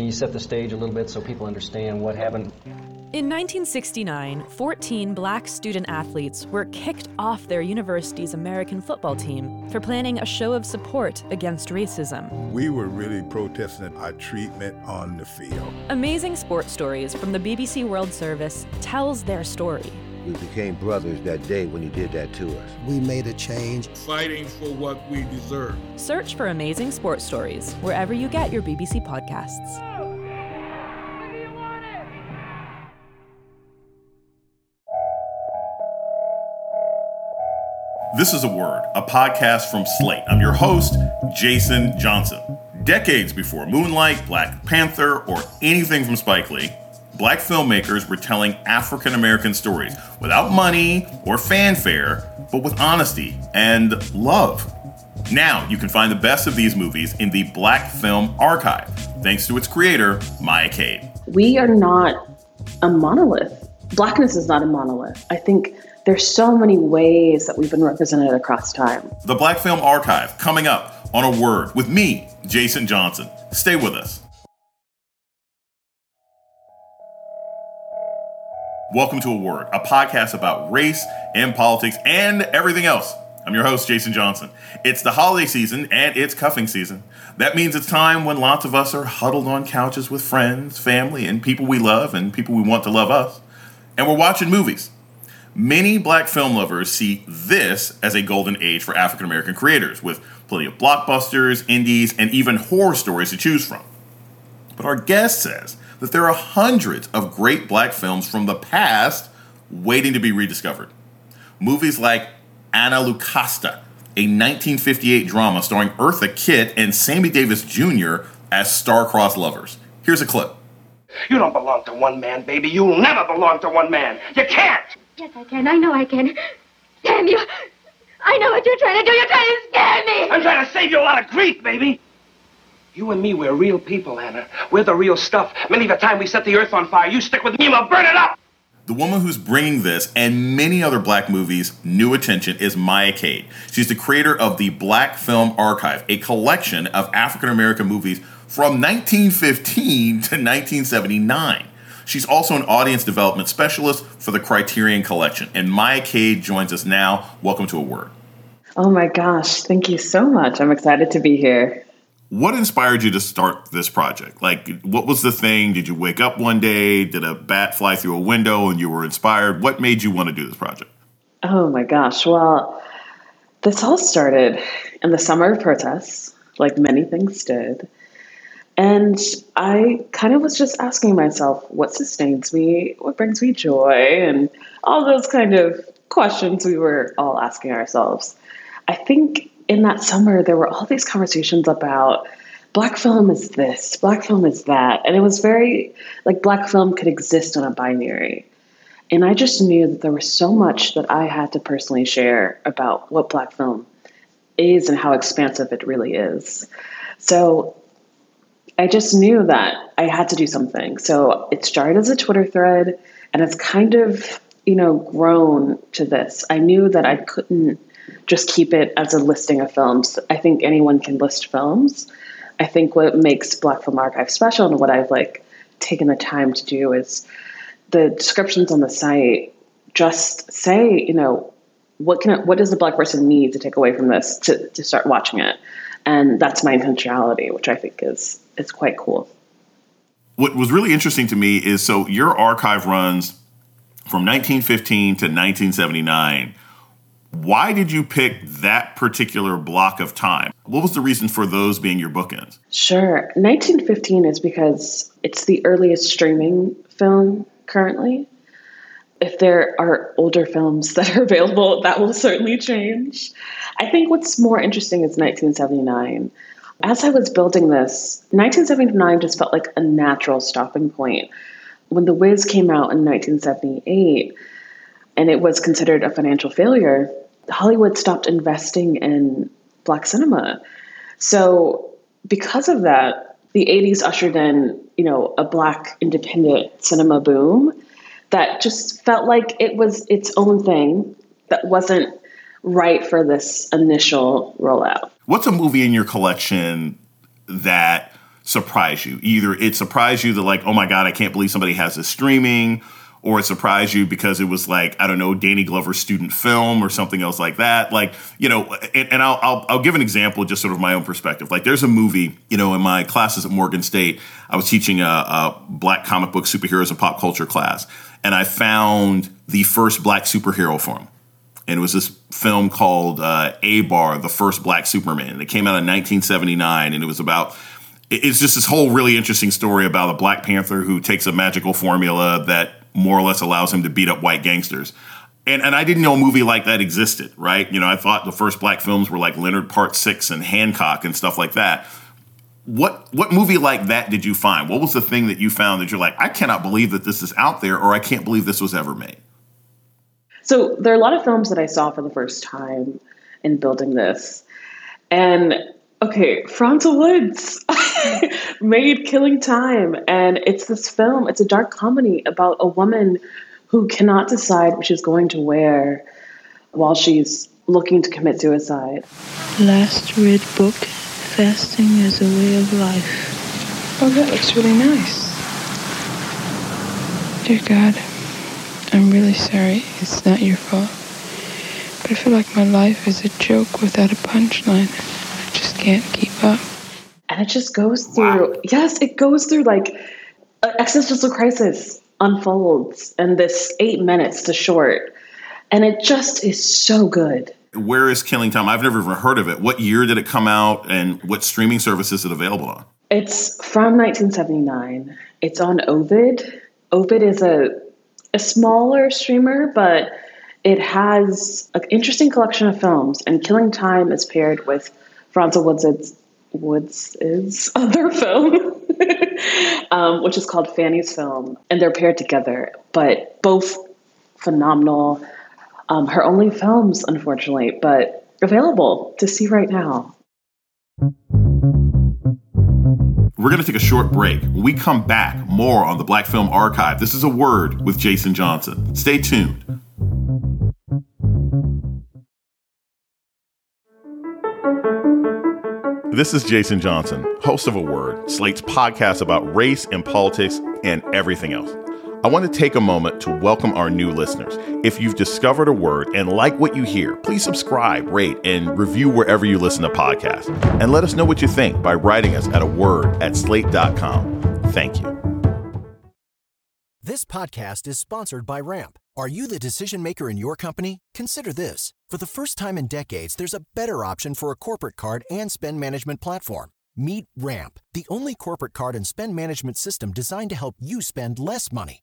Can you set the stage a little bit so people understand what happened? In 1969, 14 black student athletes were kicked off their university's American football team for planning a show of support against racism. We were really protesting our treatment on the field. Amazing Sports Stories from the BBC World Service tells their story. We became brothers that day when you did that to us. We made a change. Fighting for what we deserve. Search for Amazing Sports Stories wherever you get your BBC podcasts. This is a Word, a podcast from Slate. I'm your host, Jason Johnson. Decades before Moonlight, Black Panther, or anything from Spike Lee, black filmmakers were telling African American stories without money or fanfare, but with honesty and love. Now you can find the best of these movies in the Black Film Archive, thanks to its creator, Maya Cade. We are not a monolith. Blackness is not a monolith. I think there's so many ways that we've been represented across time. The Black Film Archive coming up on a word with me, Jason Johnson. Stay with us. Welcome to A Word, a podcast about race and politics and everything else. I'm your host, Jason Johnson. It's the holiday season and it's cuffing season. That means it's time when lots of us are huddled on couches with friends, family, and people we love and people we want to love us. And we're watching movies. Many black film lovers see this as a golden age for African American creators, with plenty of blockbusters, indies, and even horror stories to choose from. But our guest says that there are hundreds of great black films from the past waiting to be rediscovered. Movies like Anna Lucasta, a 1958 drama starring Eartha Kitt and Sammy Davis Jr. as star-crossed lovers. Here's a clip. You don't belong to one man, baby. You'll never belong to one man. You can't. Yes, I can. I know I can. Damn you. I know what you're trying to do. You're trying to scare me. I'm trying to save you a lot of grief, baby. You and me, we're real people, Anna. We're the real stuff. Many of the time we set the earth on fire, you stick with me and we'll burn it up. The woman who's bringing this and many other black movies new attention is Maya Cade. She's the creator of the Black Film Archive, a collection of African American movies from 1915 to 1979. She's also an audience development specialist for the Criterion Collection. And Maya Cade joins us now. Welcome to A Word. Oh my gosh, thank you so much. I'm excited to be here. What inspired you to start this project? Like, what was the thing? Did you wake up one day? Did a bat fly through a window and you were inspired? What made you want to do this project? Oh my gosh. Well, this all started in the summer of protests, like many things did. And I kind of was just asking myself, what sustains me? What brings me joy? And all those kind of questions we were all asking ourselves. I think in that summer, there were all these conversations about black film is this, black film is that. And it was very like black film could exist on a binary. And I just knew that there was so much that I had to personally share about what black film is and how expansive it really is. So I just knew that I had to do something. So it started as a Twitter thread and it's kind of, you know, grown to this. I knew that I couldn't just keep it as a listing of films. I think anyone can list films. I think what makes Black Film Archive special and what I've like taken the time to do is the descriptions on the site just say, you know, what can what does the black person need to take away from this to, to start watching it? And that's my intentionality, which I think is is quite cool. What was really interesting to me is so your archive runs from 1915 to 1979. Why did you pick that particular block of time? What was the reason for those being your bookends? Sure. 1915 is because it's the earliest streaming film currently. If there are older films that are available, that will certainly change. I think what's more interesting is 1979. As I was building this, 1979 just felt like a natural stopping point. When The Wiz came out in 1978 and it was considered a financial failure, Hollywood stopped investing in black cinema. So, because of that, the 80s ushered in, you know, a black independent cinema boom that just felt like it was its own thing that wasn't right for this initial rollout. What's a movie in your collection that surprised you? Either it surprised you that like, oh my god, I can't believe somebody has this streaming, or it surprised you because it was like I don't know Danny Glover's student film or something else like that. Like you know, and, and I'll, I'll, I'll give an example, just sort of my own perspective. Like there's a movie, you know, in my classes at Morgan State, I was teaching a, a black comic book superheroes and pop culture class, and I found the first black superhero film. And it was this film called uh, Abar, the first black Superman. And it came out in 1979, and it was about it's just this whole really interesting story about a Black Panther who takes a magical formula that more or less allows him to beat up white gangsters. And, and I didn't know a movie like that existed, right? You know, I thought the first black films were like Leonard Part Six and Hancock and stuff like that. What what movie like that did you find? What was the thing that you found that you're like, I cannot believe that this is out there, or I can't believe this was ever made? So there are a lot of films that I saw for the first time in building this, and okay, Fronza Woods made Killing Time, and it's this film. It's a dark comedy about a woman who cannot decide what she's going to wear while she's looking to commit suicide. Last read book, Fasting as a Way of Life. Oh, that looks really nice. Dear God, I'm really sorry. It's not your fault. But I feel like my life is a joke without a punchline. I just can't keep up and it just goes through wow. yes it goes through like existential crisis unfolds in this eight minutes to short and it just is so good where is killing time i've never even heard of it what year did it come out and what streaming service is it available on it's from 1979 it's on ovid ovid is a, a smaller streamer but it has an interesting collection of films and killing time is paired with Fronza Woods' Woods' other film, um, which is called Fannie's Film, and they're paired together, but both phenomenal. Um, her only films, unfortunately, but available to see right now. We're going to take a short break. When we come back, more on the Black Film Archive. This is a word with Jason Johnson. Stay tuned. This is Jason Johnson, host of A Word, Slate's podcast about race and politics and everything else. I want to take a moment to welcome our new listeners. If you've discovered a word and like what you hear, please subscribe, rate, and review wherever you listen to podcasts. And let us know what you think by writing us at a word at slate.com. Thank you. This podcast is sponsored by Ramp. Are you the decision maker in your company? Consider this. For the first time in decades, there's a better option for a corporate card and spend management platform. Meet Ramp, the only corporate card and spend management system designed to help you spend less money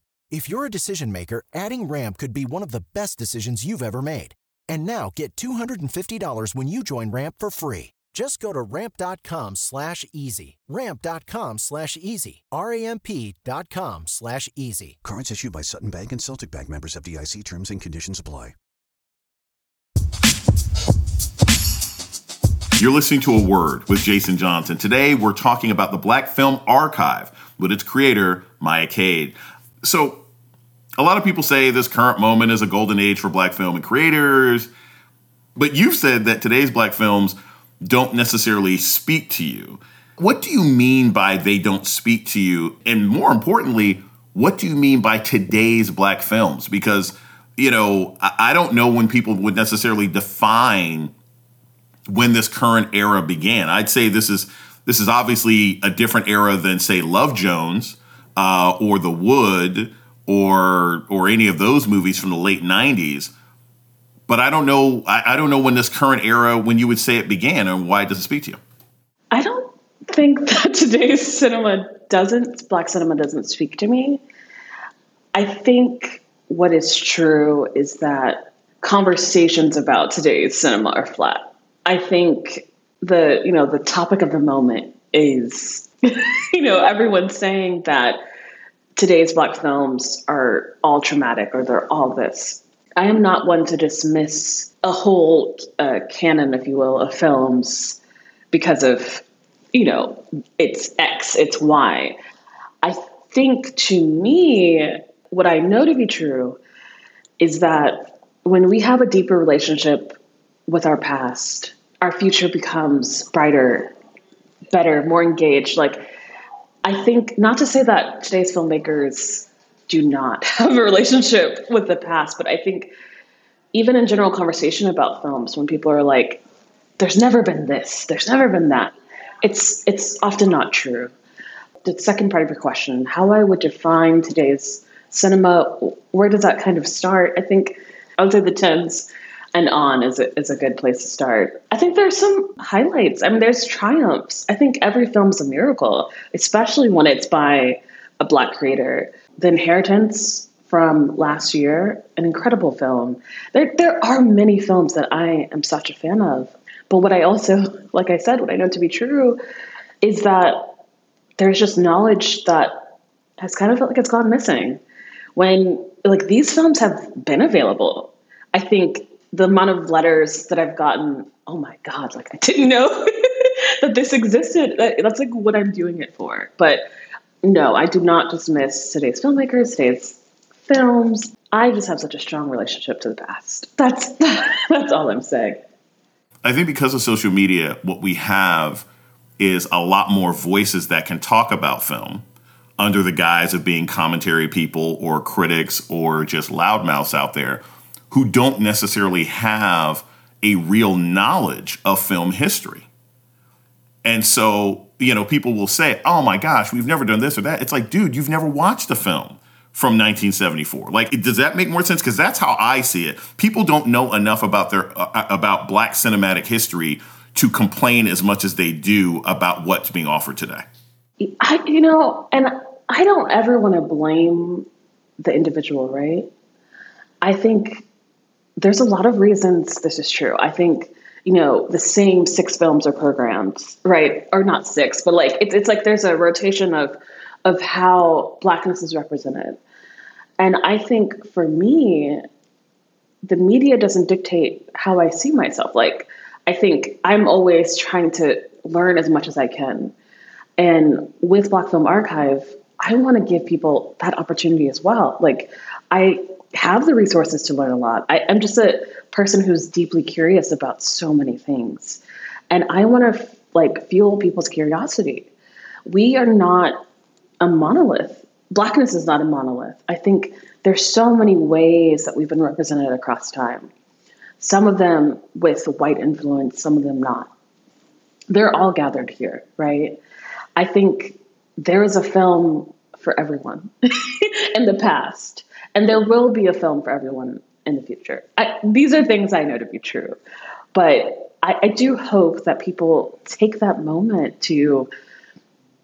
If you're a decision maker, adding Ramp could be one of the best decisions you've ever made. And now get $250 when you join Ramp for free. Just go to ramp.com slash easy. Ramp.com slash easy. R-A-M-P.com slash easy. Cards issued by Sutton Bank and Celtic Bank members of DIC terms and conditions apply. You're listening to A Word with Jason Johnson. Today, we're talking about the Black Film Archive with its creator, Maya Cade. So, a lot of people say this current moment is a golden age for black film and creators, but you've said that today's black films don't necessarily speak to you. What do you mean by they don't speak to you? And more importantly, what do you mean by today's black films? Because, you know, I don't know when people would necessarily define when this current era began. I'd say this is this is obviously a different era than say Love Jones uh, or The Wood or or any of those movies from the late '90s. But I don't know. I, I don't know when this current era when you would say it began and why it speak to you? I don't think that today's cinema doesn't black cinema doesn't speak to me. I think what is true is that conversations about today's cinema are flat I think the you know the topic of the moment is you know everyone's saying that today's black films are all traumatic or they're all this. I am not one to dismiss a whole uh, canon, if you will, of films because of, you know, it's X, it's Y. I think to me, what I know to be true is that when we have a deeper relationship with our past, our future becomes brighter, better, more engaged. Like, I think, not to say that today's filmmakers do not have a relationship with the past, but I think even in general conversation about films, when people are like, there's never been this, there's never been that, it's, it's often not true. The second part of your question, how I would define today's cinema, where does that kind of start? I think I would say the tens and on is a, is a good place to start. I think there's some highlights. I mean, there's triumphs. I think every film's a miracle, especially when it's by a black creator. The Inheritance from last year, an incredible film. There, there are many films that I am such a fan of. But what I also, like I said, what I know to be true is that there's just knowledge that has kind of felt like it's gone missing. When, like, these films have been available. I think the amount of letters that I've gotten, oh my God, like I didn't know that this existed. That's like what I'm doing it for. But no, I do not dismiss today's filmmakers, today's films. I just have such a strong relationship to the past. That's that's all I'm saying. I think because of social media, what we have is a lot more voices that can talk about film under the guise of being commentary people or critics or just loudmouths out there who don't necessarily have a real knowledge of film history. And so, you know, people will say, oh my gosh, we've never done this or that. It's like, dude, you've never watched a film from 1974. Like, does that make more sense? Because that's how I see it. People don't know enough about their uh, uh, about Black cinematic history to complain as much as they do about what's being offered today. I, you know, and I don't ever want to blame the individual, right? I think there's a lot of reasons this is true. I think you know the same six films are programmed, right? Or not six, but like it's it's like there's a rotation of of how blackness is represented. And I think for me, the media doesn't dictate how I see myself. Like I think I'm always trying to learn as much as I can. And with Black Film Archive, I want to give people that opportunity as well. Like I have the resources to learn a lot. I, am just a person who's deeply curious about so many things, and I want to like fuel people's curiosity. We are not a monolith. Blackness is not a monolith. I think there's so many ways that we've been represented across time. Some of them with white influence, some of them not. They're all gathered here, right? I think there is a film for everyone in the past and there will be a film for everyone in the future. I, these are things I know to be true. But I, I do hope that people take that moment to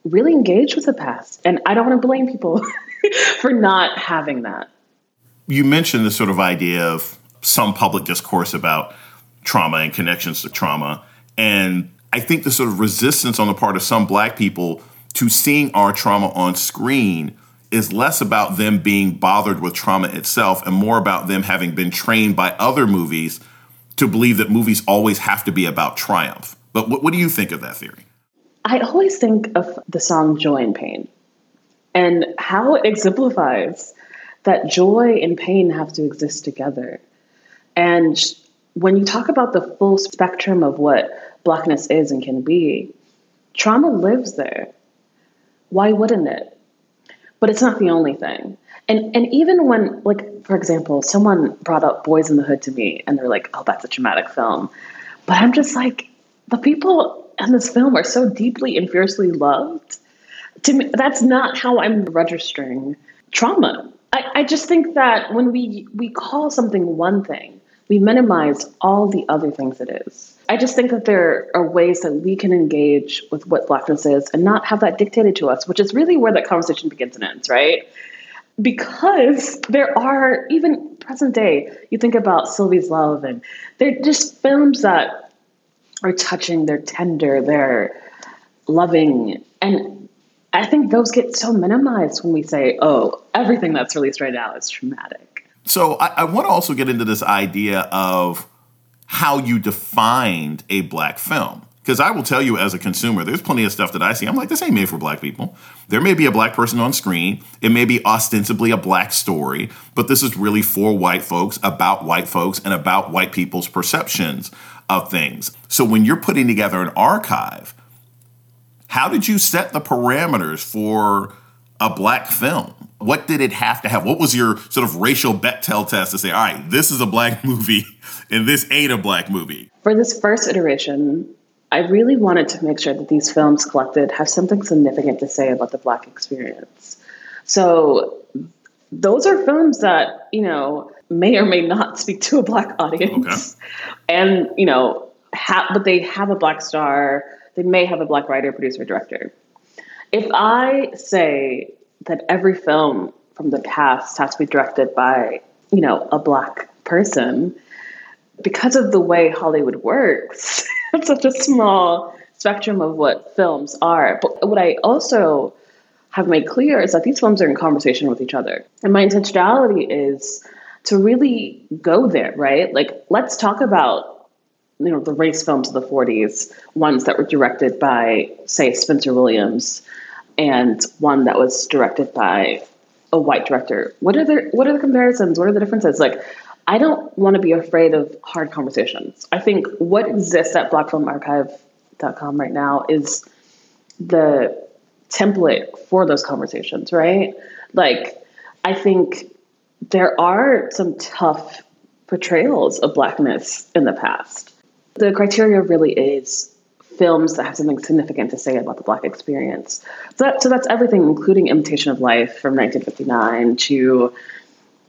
really engage with the past. And I don't want to blame people for not having that. You mentioned the sort of idea of some public discourse about trauma and connections to trauma. And I think the sort of resistance on the part of some black people to seeing our trauma on screen is less about them being bothered with trauma itself and more about them having been trained by other movies to believe that movies always have to be about triumph. But what, what do you think of that theory? I always think of the song Joy and Pain and how it exemplifies that joy and pain have to exist together. And when you talk about the full spectrum of what Blackness is and can be, trauma lives there. Why wouldn't it? But it's not the only thing. And and even when like for example, someone brought up Boys in the Hood to me and they're like, "Oh, that's a traumatic film." But I'm just like the people in this film are so deeply and fiercely loved. To me, that's not how I'm registering trauma. I, I just think that when we we call something one thing, we minimize all the other things it is. I just think that there are ways that we can engage with what blackness is and not have that dictated to us, which is really where that conversation begins and ends, right? Because there are, even present day, you think about Sylvie's Love, and they're just films that are touching, they're tender, they're loving. And I think those get so minimized when we say, oh, everything that's released right now is traumatic. So I, I want to also get into this idea of how you defined a black film. Because I will tell you, as a consumer, there's plenty of stuff that I see. I'm like, this ain't made for black people. There may be a black person on screen. It may be ostensibly a black story, but this is really for white folks, about white folks, and about white people's perceptions of things. So when you're putting together an archive, how did you set the parameters for a black film? What did it have to have? What was your sort of racial Bechdel test to say, all right, this is a black movie and this ain't a black movie? For this first iteration, I really wanted to make sure that these films collected have something significant to say about the Black experience. So those are films that, you know, may or may not speak to a Black audience. Okay. And, you know, ha- but they have a Black star, they may have a Black writer, producer, director. If I say that every film from the past has to be directed by, you know, a Black person, because of the way Hollywood works, it's such a small spectrum of what films are. But what I also have made clear is that these films are in conversation with each other. And my intentionality is to really go there, right? Like, let's talk about, you know, the race films of the 40s, ones that were directed by, say, Spencer Williams, and one that was directed by a white director. What are the what are the comparisons? What are the differences? Like, I don't want to be afraid of hard conversations. I think what exists at blackfilmarchive.com right now is the template for those conversations, right? Like, I think there are some tough portrayals of blackness in the past. The criteria really is films that have something significant to say about the black experience. So, that, so that's everything, including Imitation of Life from 1959 to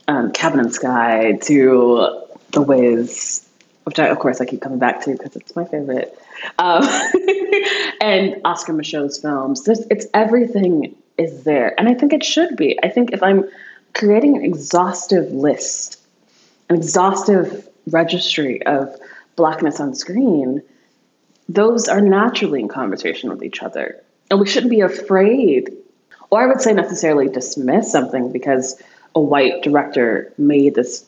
um, Cabin in Sky to The Wiz, which I, of course, I keep coming back to because it's my favorite, um, and Oscar Micheaux's films. There's, it's everything is there, and I think it should be. I think if I'm creating an exhaustive list, an exhaustive registry of blackness on screen, those are naturally in conversation with each other, and we shouldn't be afraid, or I would say necessarily dismiss something because a white director made this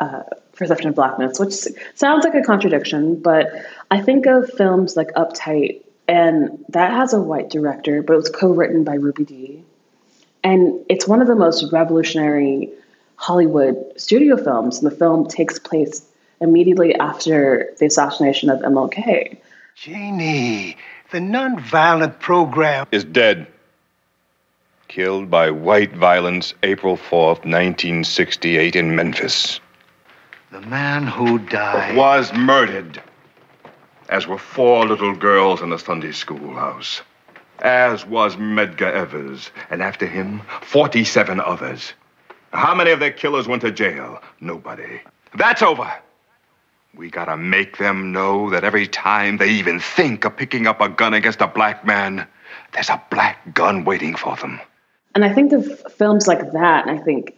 uh, perception of blackness, which sounds like a contradiction, but I think of films like Uptight, and that has a white director, but it was co-written by Ruby Dee, and it's one of the most revolutionary Hollywood studio films. And the film takes place immediately after the assassination of MLK. Janie, the nonviolent program is dead killed by white violence April 4th, 1968, in Memphis. The man who died was murdered, as were four little girls in the Sunday schoolhouse, as was Medgar Evers, and after him, 47 others. How many of their killers went to jail? Nobody. That's over. We gotta make them know that every time they even think of picking up a gun against a black man, there's a black gun waiting for them. And I think of films like that, and I think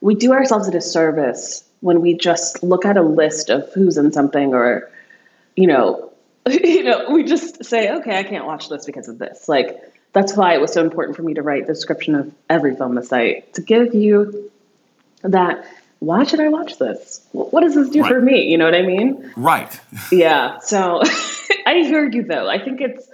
we do ourselves a disservice when we just look at a list of who's in something or, you know, you know, we just say, okay, I can't watch this because of this. Like, that's why it was so important for me to write the description of every film the site to give you that why should I watch this? What does this do right. for me? You know what I mean? Right. yeah. So I hear you though. I think it's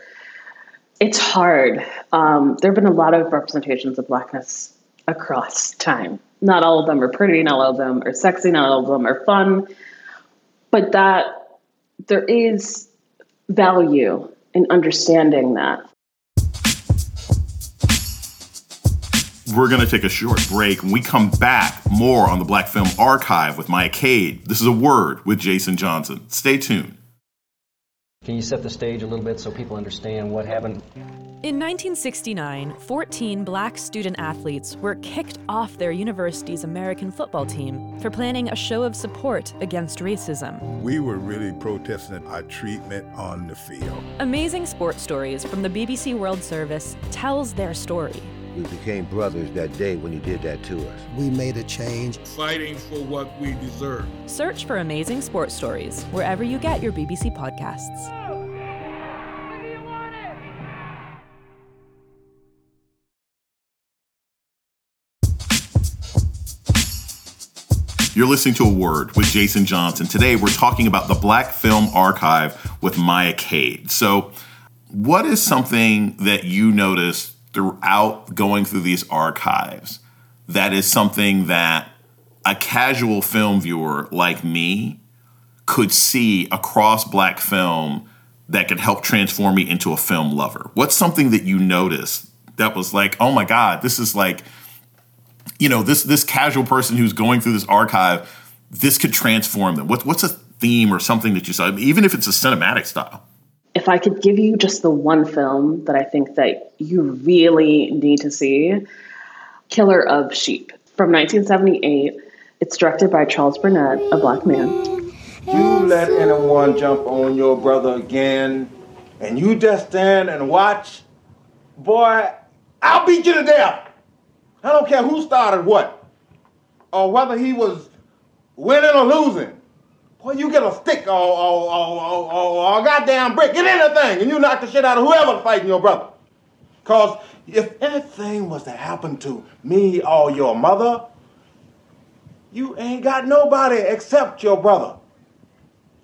it's hard. Um, there have been a lot of representations of blackness across time. Not all of them are pretty, not all of them are sexy, not all of them are fun, but that there is value in understanding that. We're going to take a short break. When we come back, more on the Black Film Archive with Maya Cade. This is a word with Jason Johnson. Stay tuned. Can you set the stage a little bit so people understand what happened? In 1969, 14 black student athletes were kicked off their university's American football team for planning a show of support against racism. We were really protesting our treatment on the field. Amazing Sports Stories from the BBC World Service tells their story. We became brothers that day when you did that to us. We made a change. Fighting for what we deserve. Search for amazing sports stories wherever you get your BBC podcasts. You're listening to A Word with Jason Johnson. Today, we're talking about the Black Film Archive with Maya Cade. So, what is something that you noticed throughout going through these archives that is something that a casual film viewer like me could see across black film that could help transform me into a film lover? What's something that you noticed that was like, oh my God, this is like, you know, this this casual person who's going through this archive, this could transform them. What, what's a theme or something that you saw, even if it's a cinematic style? If I could give you just the one film that I think that you really need to see, Killer of Sheep from 1978. It's directed by Charles Burnett, a black man. You let anyone jump on your brother again, and you just stand and watch, boy, I'll beat you to death. I don't care who started what, or whether he was winning or losing. Boy, you get a stick or, or, or, or, a goddamn brick, get anything, and you knock the shit out of whoever's fighting your brother. Because if anything was to happen to me or your mother, you ain't got nobody except your brother.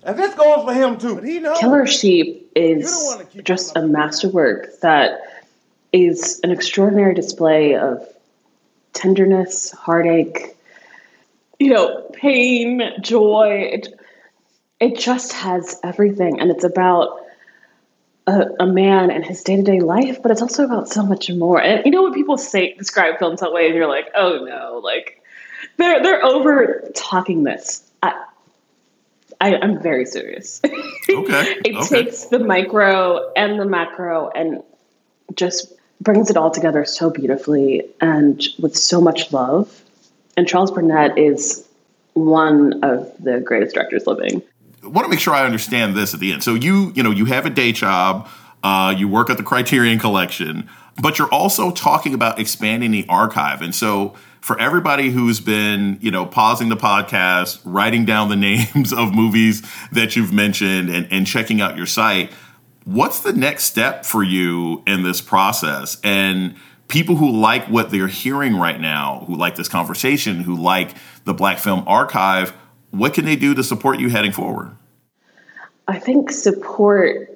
And this goes for him too. But he knows. Killer Sheep is just a masterwork that is an extraordinary display of tenderness, heartache, you know, pain, joy. It, it just has everything. And it's about a, a man and his day to day life, but it's also about so much more. And you know when people say describe films that way, and you're like, oh no, like they're they're over talking this. I, I am very serious. Okay. it okay. takes the micro and the macro and just brings it all together so beautifully and with so much love. And Charles Burnett is one of the greatest directors living. Want to make sure I understand this at the end. So you, you know, you have a day job, uh, you work at the Criterion Collection, but you're also talking about expanding the archive. And so for everybody who's been, you know, pausing the podcast, writing down the names of movies that you've mentioned and, and checking out your site, what's the next step for you in this process? And people who like what they're hearing right now, who like this conversation, who like the Black Film Archive, what can they do to support you heading forward? I think support,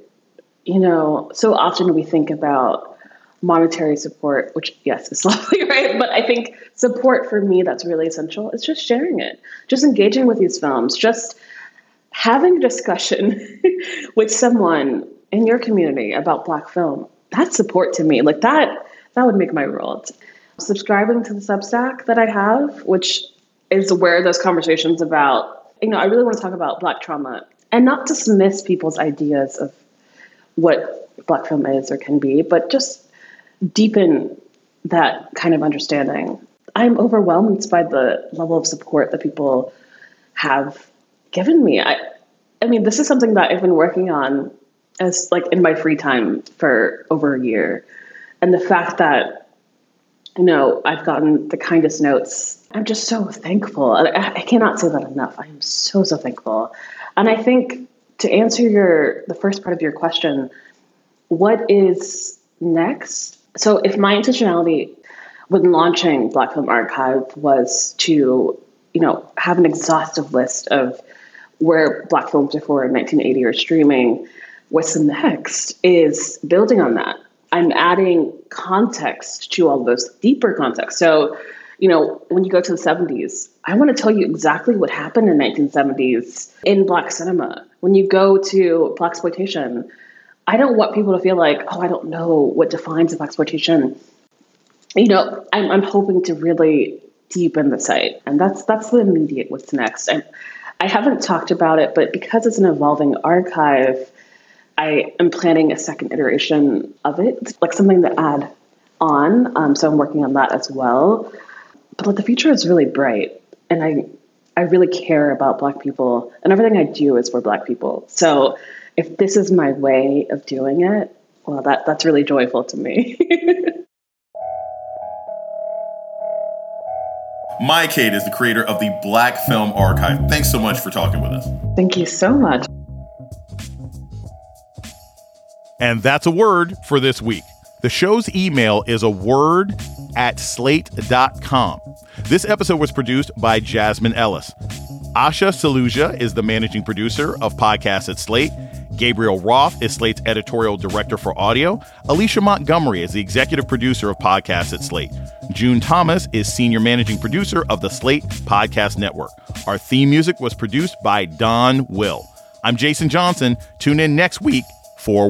you know, so often we think about monetary support, which, yes, is lovely, right? But I think support for me that's really essential is just sharing it, just engaging with these films, just having a discussion with someone in your community about Black film. That's support to me. Like that, that would make my world. Subscribing to the Substack that I have, which is where those conversations about, you know, I really want to talk about Black trauma and not dismiss people's ideas of what Black film is or can be, but just deepen that kind of understanding. I'm overwhelmed by the level of support that people have given me. I, I mean, this is something that I've been working on as like in my free time for over a year, and the fact that know I've gotten the kindest notes, I'm just so thankful. I, I cannot say that enough. I am so so thankful, and I think to answer your the first part of your question, what is next? So if my intentionality when launching Black Film Archive was to, you know, have an exhaustive list of where Black films before 1980 are streaming. What's next is building on that. I'm adding context to all those deeper context. So, you know, when you go to the 70s, I want to tell you exactly what happened in 1970s in black cinema. When you go to blaxploitation, I don't want people to feel like, oh, I don't know what defines blaxploitation you know, I'm, I'm hoping to really deepen the site, and that's that's the immediate what's next. I I haven't talked about it, but because it's an evolving archive, I am planning a second iteration of it, like something to add on. Um, so I'm working on that as well. But like, the future is really bright, and I I really care about Black people, and everything I do is for Black people. So if this is my way of doing it, well, that that's really joyful to me. Maya Cade is the creator of the Black Film Archive. Thanks so much for talking with us. Thank you so much. And that's a word for this week. The show's email is a word at slate.com. This episode was produced by Jasmine Ellis. Asha Saluja is the managing producer of podcasts at Slate. Gabriel Roth is Slate's editorial director for audio. Alicia Montgomery is the executive producer of podcasts at Slate. June Thomas is senior managing producer of the Slate Podcast Network. Our theme music was produced by Don Will. I'm Jason Johnson. Tune in next week for